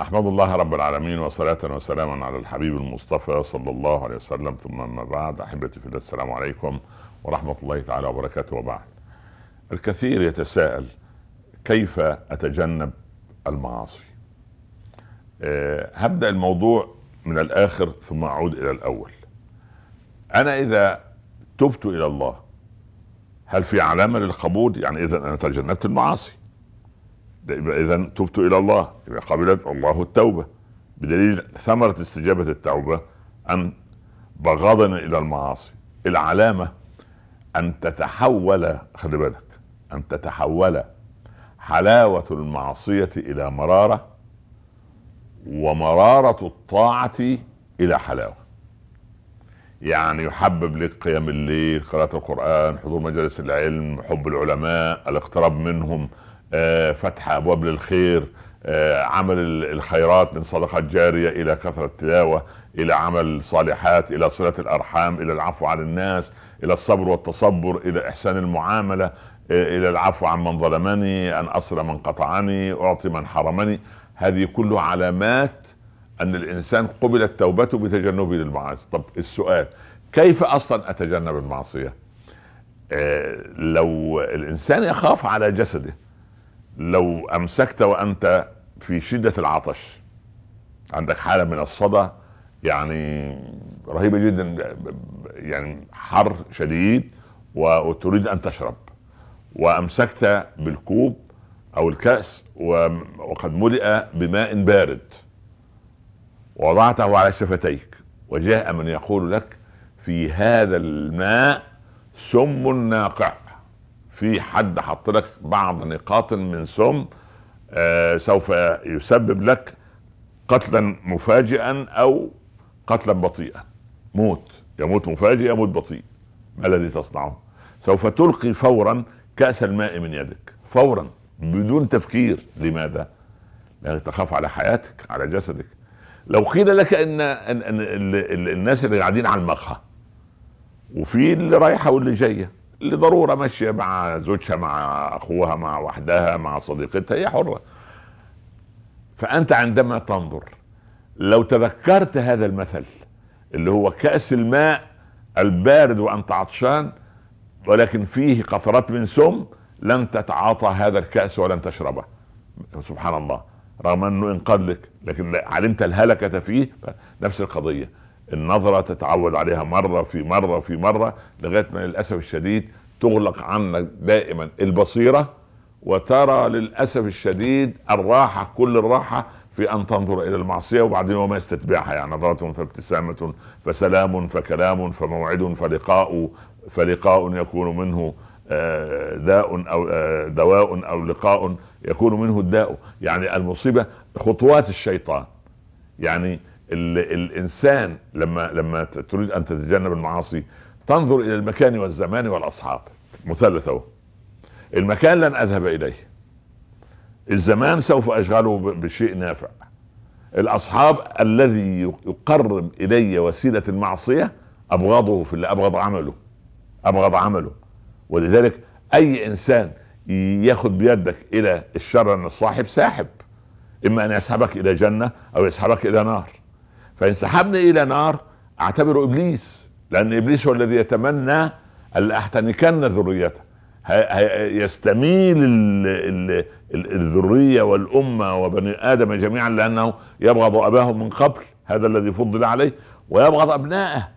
أحمد الله رب العالمين وصلاة وسلاما على الحبيب المصطفى صلى الله عليه وسلم ثم أما بعد أحبتي في الله السلام عليكم ورحمة الله تعالى وبركاته وبعد. الكثير يتساءل كيف أتجنب المعاصي؟ أه هبدأ الموضوع من الآخر ثم أعود إلى الأول. أنا إذا تبت إلى الله هل في علامة للقبول؟ يعني اذا أنا تجنبت المعاصي. إذا تبت إلى الله يبقى قبلت الله التوبة. بدليل ثمرة استجابة التوبة أن بغضنا إلى المعاصي. العلامة أن تتحول خلي بالك أن تتحول حلاوة المعصية إلى مرارة ومرارة الطاعة إلى حلاوة. يعني يحبب لك قيام الليل قراءة القرآن حضور مجالس العلم حب العلماء الاقتراب منهم فتح أبواب للخير آه، عمل الخيرات من صدقات جارية إلى كثرة التلاوة إلى عمل صالحات إلى صلة الأرحام إلى العفو عن الناس إلى الصبر والتصبر إلى إحسان المعاملة آه، إلى العفو عن من ظلمني أن اصل من قطعني أعطي من حرمني. هذه كلها علامات أن الإنسان قبلت توبته بتجنبه للمعاصي. طب السؤال كيف أصلا أتجنب المعصية؟ لو الإنسان يخاف على جسده لو أمسكت وأنت في شدة العطش عندك حالة من الصدى يعني رهيبة جدا يعني حر شديد وتريد أن تشرب. وأمسكت بالكوب أو الكأس وقد ملئ بماء بارد. ووضعته على شفتيك وجاء من يقول لك في هذا الماء سم ناقع. في حد حط لك بعض نقاط من سم آه سوف يسبب لك قتلا مفاجئا أو قتلا بطيئا. موت. يموت مفاجئ يموت بطيء. ما الذي تصنعه؟ سوف تلقي فورا كأس الماء من يدك. فورا. بدون تفكير. لماذا؟ لأنك تخاف على حياتك على جسدك. لو قيل لك ان, إن, إن الناس اللي قاعدين على المقهى وفي اللي رايحة واللي جاية لضرورة ماشية مع زوجها مع أخوها مع وحدها مع صديقتها. هي حرة. فأنت عندما تنظر لو تذكرت هذا المثل اللي هو كأس الماء البارد وأنت عطشان ولكن فيه قطرات من سم لن تتعاطى هذا الكأس ولن تشربه. سبحان الله. رغم أنه انقذ لك لكن علمت الهلكة فيه نفس القضية. النظرة تتعود عليها مرة في مرة في مرة لغاية ما للأسف الشديد تغلق عنك دائما البصيرة وترى للأسف الشديد الراحة كل الراحة في أن تنظر إلى المعصية وبعدين وما يستتبعها. يعني نظرة فابتسامة فسلام فكلام فموعد فلقاء فلقاء يكون منه آه، داء أو آه، دواء أو لقاء يكون منه الداء. يعني المصيبة خطوات الشيطان. يعني الإنسان لما لما تريد أن تتجنب المعاصي تنظر إلى المكان والزمان والأصحاب. مثلث اهو المكان لن أذهب إليه. الزمان سوف أشغله بشيء نافع. الأصحاب الذي يقرب إلي وسيلة المعصية أبغضه في اللي أبغض عمله أبغض عمله. ولذلك أي إنسان ياخذ بيدك إلى الشر أن الصاحب ساحب. إما أن يسحبك إلى جنة أو يسحبك إلى نار. فإن سحبني إلى نار اعتبره إبليس لأن إبليس هو الذي يتمنى لاحتنكن ذريته. يستميل الذرية والأمة وبني آدم جميعا لأنه يبغض اباه من قبل هذا الذي فضل عليه ويبغض أبنائه.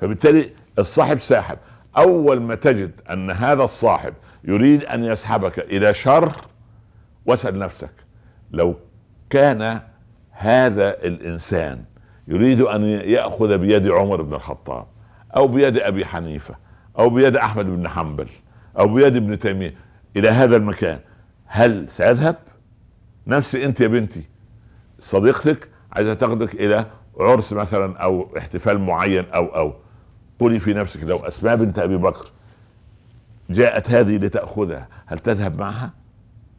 فبالتالي الصاحب ساحب. أول ما تجد أن هذا الصاحب يريد أن يسحبك إلى شر واسأل نفسك لو كان هذا الإنسان يريد أن يأخذ بيد عمر بن الخطاب أو بيد أبي حنيفة أو بيد أحمد بن حنبل أو بيد ابن تيمية إلى هذا المكان. هل سيذهب؟ نفسي أنت يا بنتي. صديقتك عايزة تاخذك إلى عرس مثلا أو احتفال معين أو أو. قولي في نفسك لو أسماء بنت أبي بكر جاءت هذه لتأخذها هل تذهب معها؟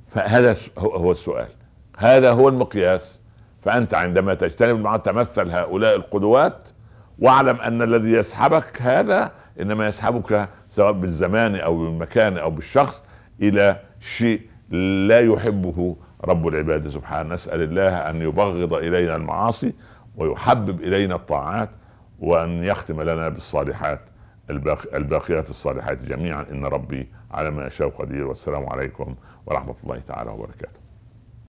فهذا هو السؤال. هذا هو المقياس. فأنت عندما تجتنب مع تمثل هؤلاء القدوات واعلم أن الذي يسحبك هذا إنما يسحبك سواء بالزمان أو بالمكان أو بالشخص إلى شيء لا يحبه رب العباد سبحانه. نسأل الله أن يبغض إلينا المعاصي ويحبب إلينا الطاعات وأن يختم لنا بالصالحات الباقيات الصالحات جميعا. إن ربي على ما يشاء قدير. والسلام عليكم ورحمة الله تعالى وبركاته.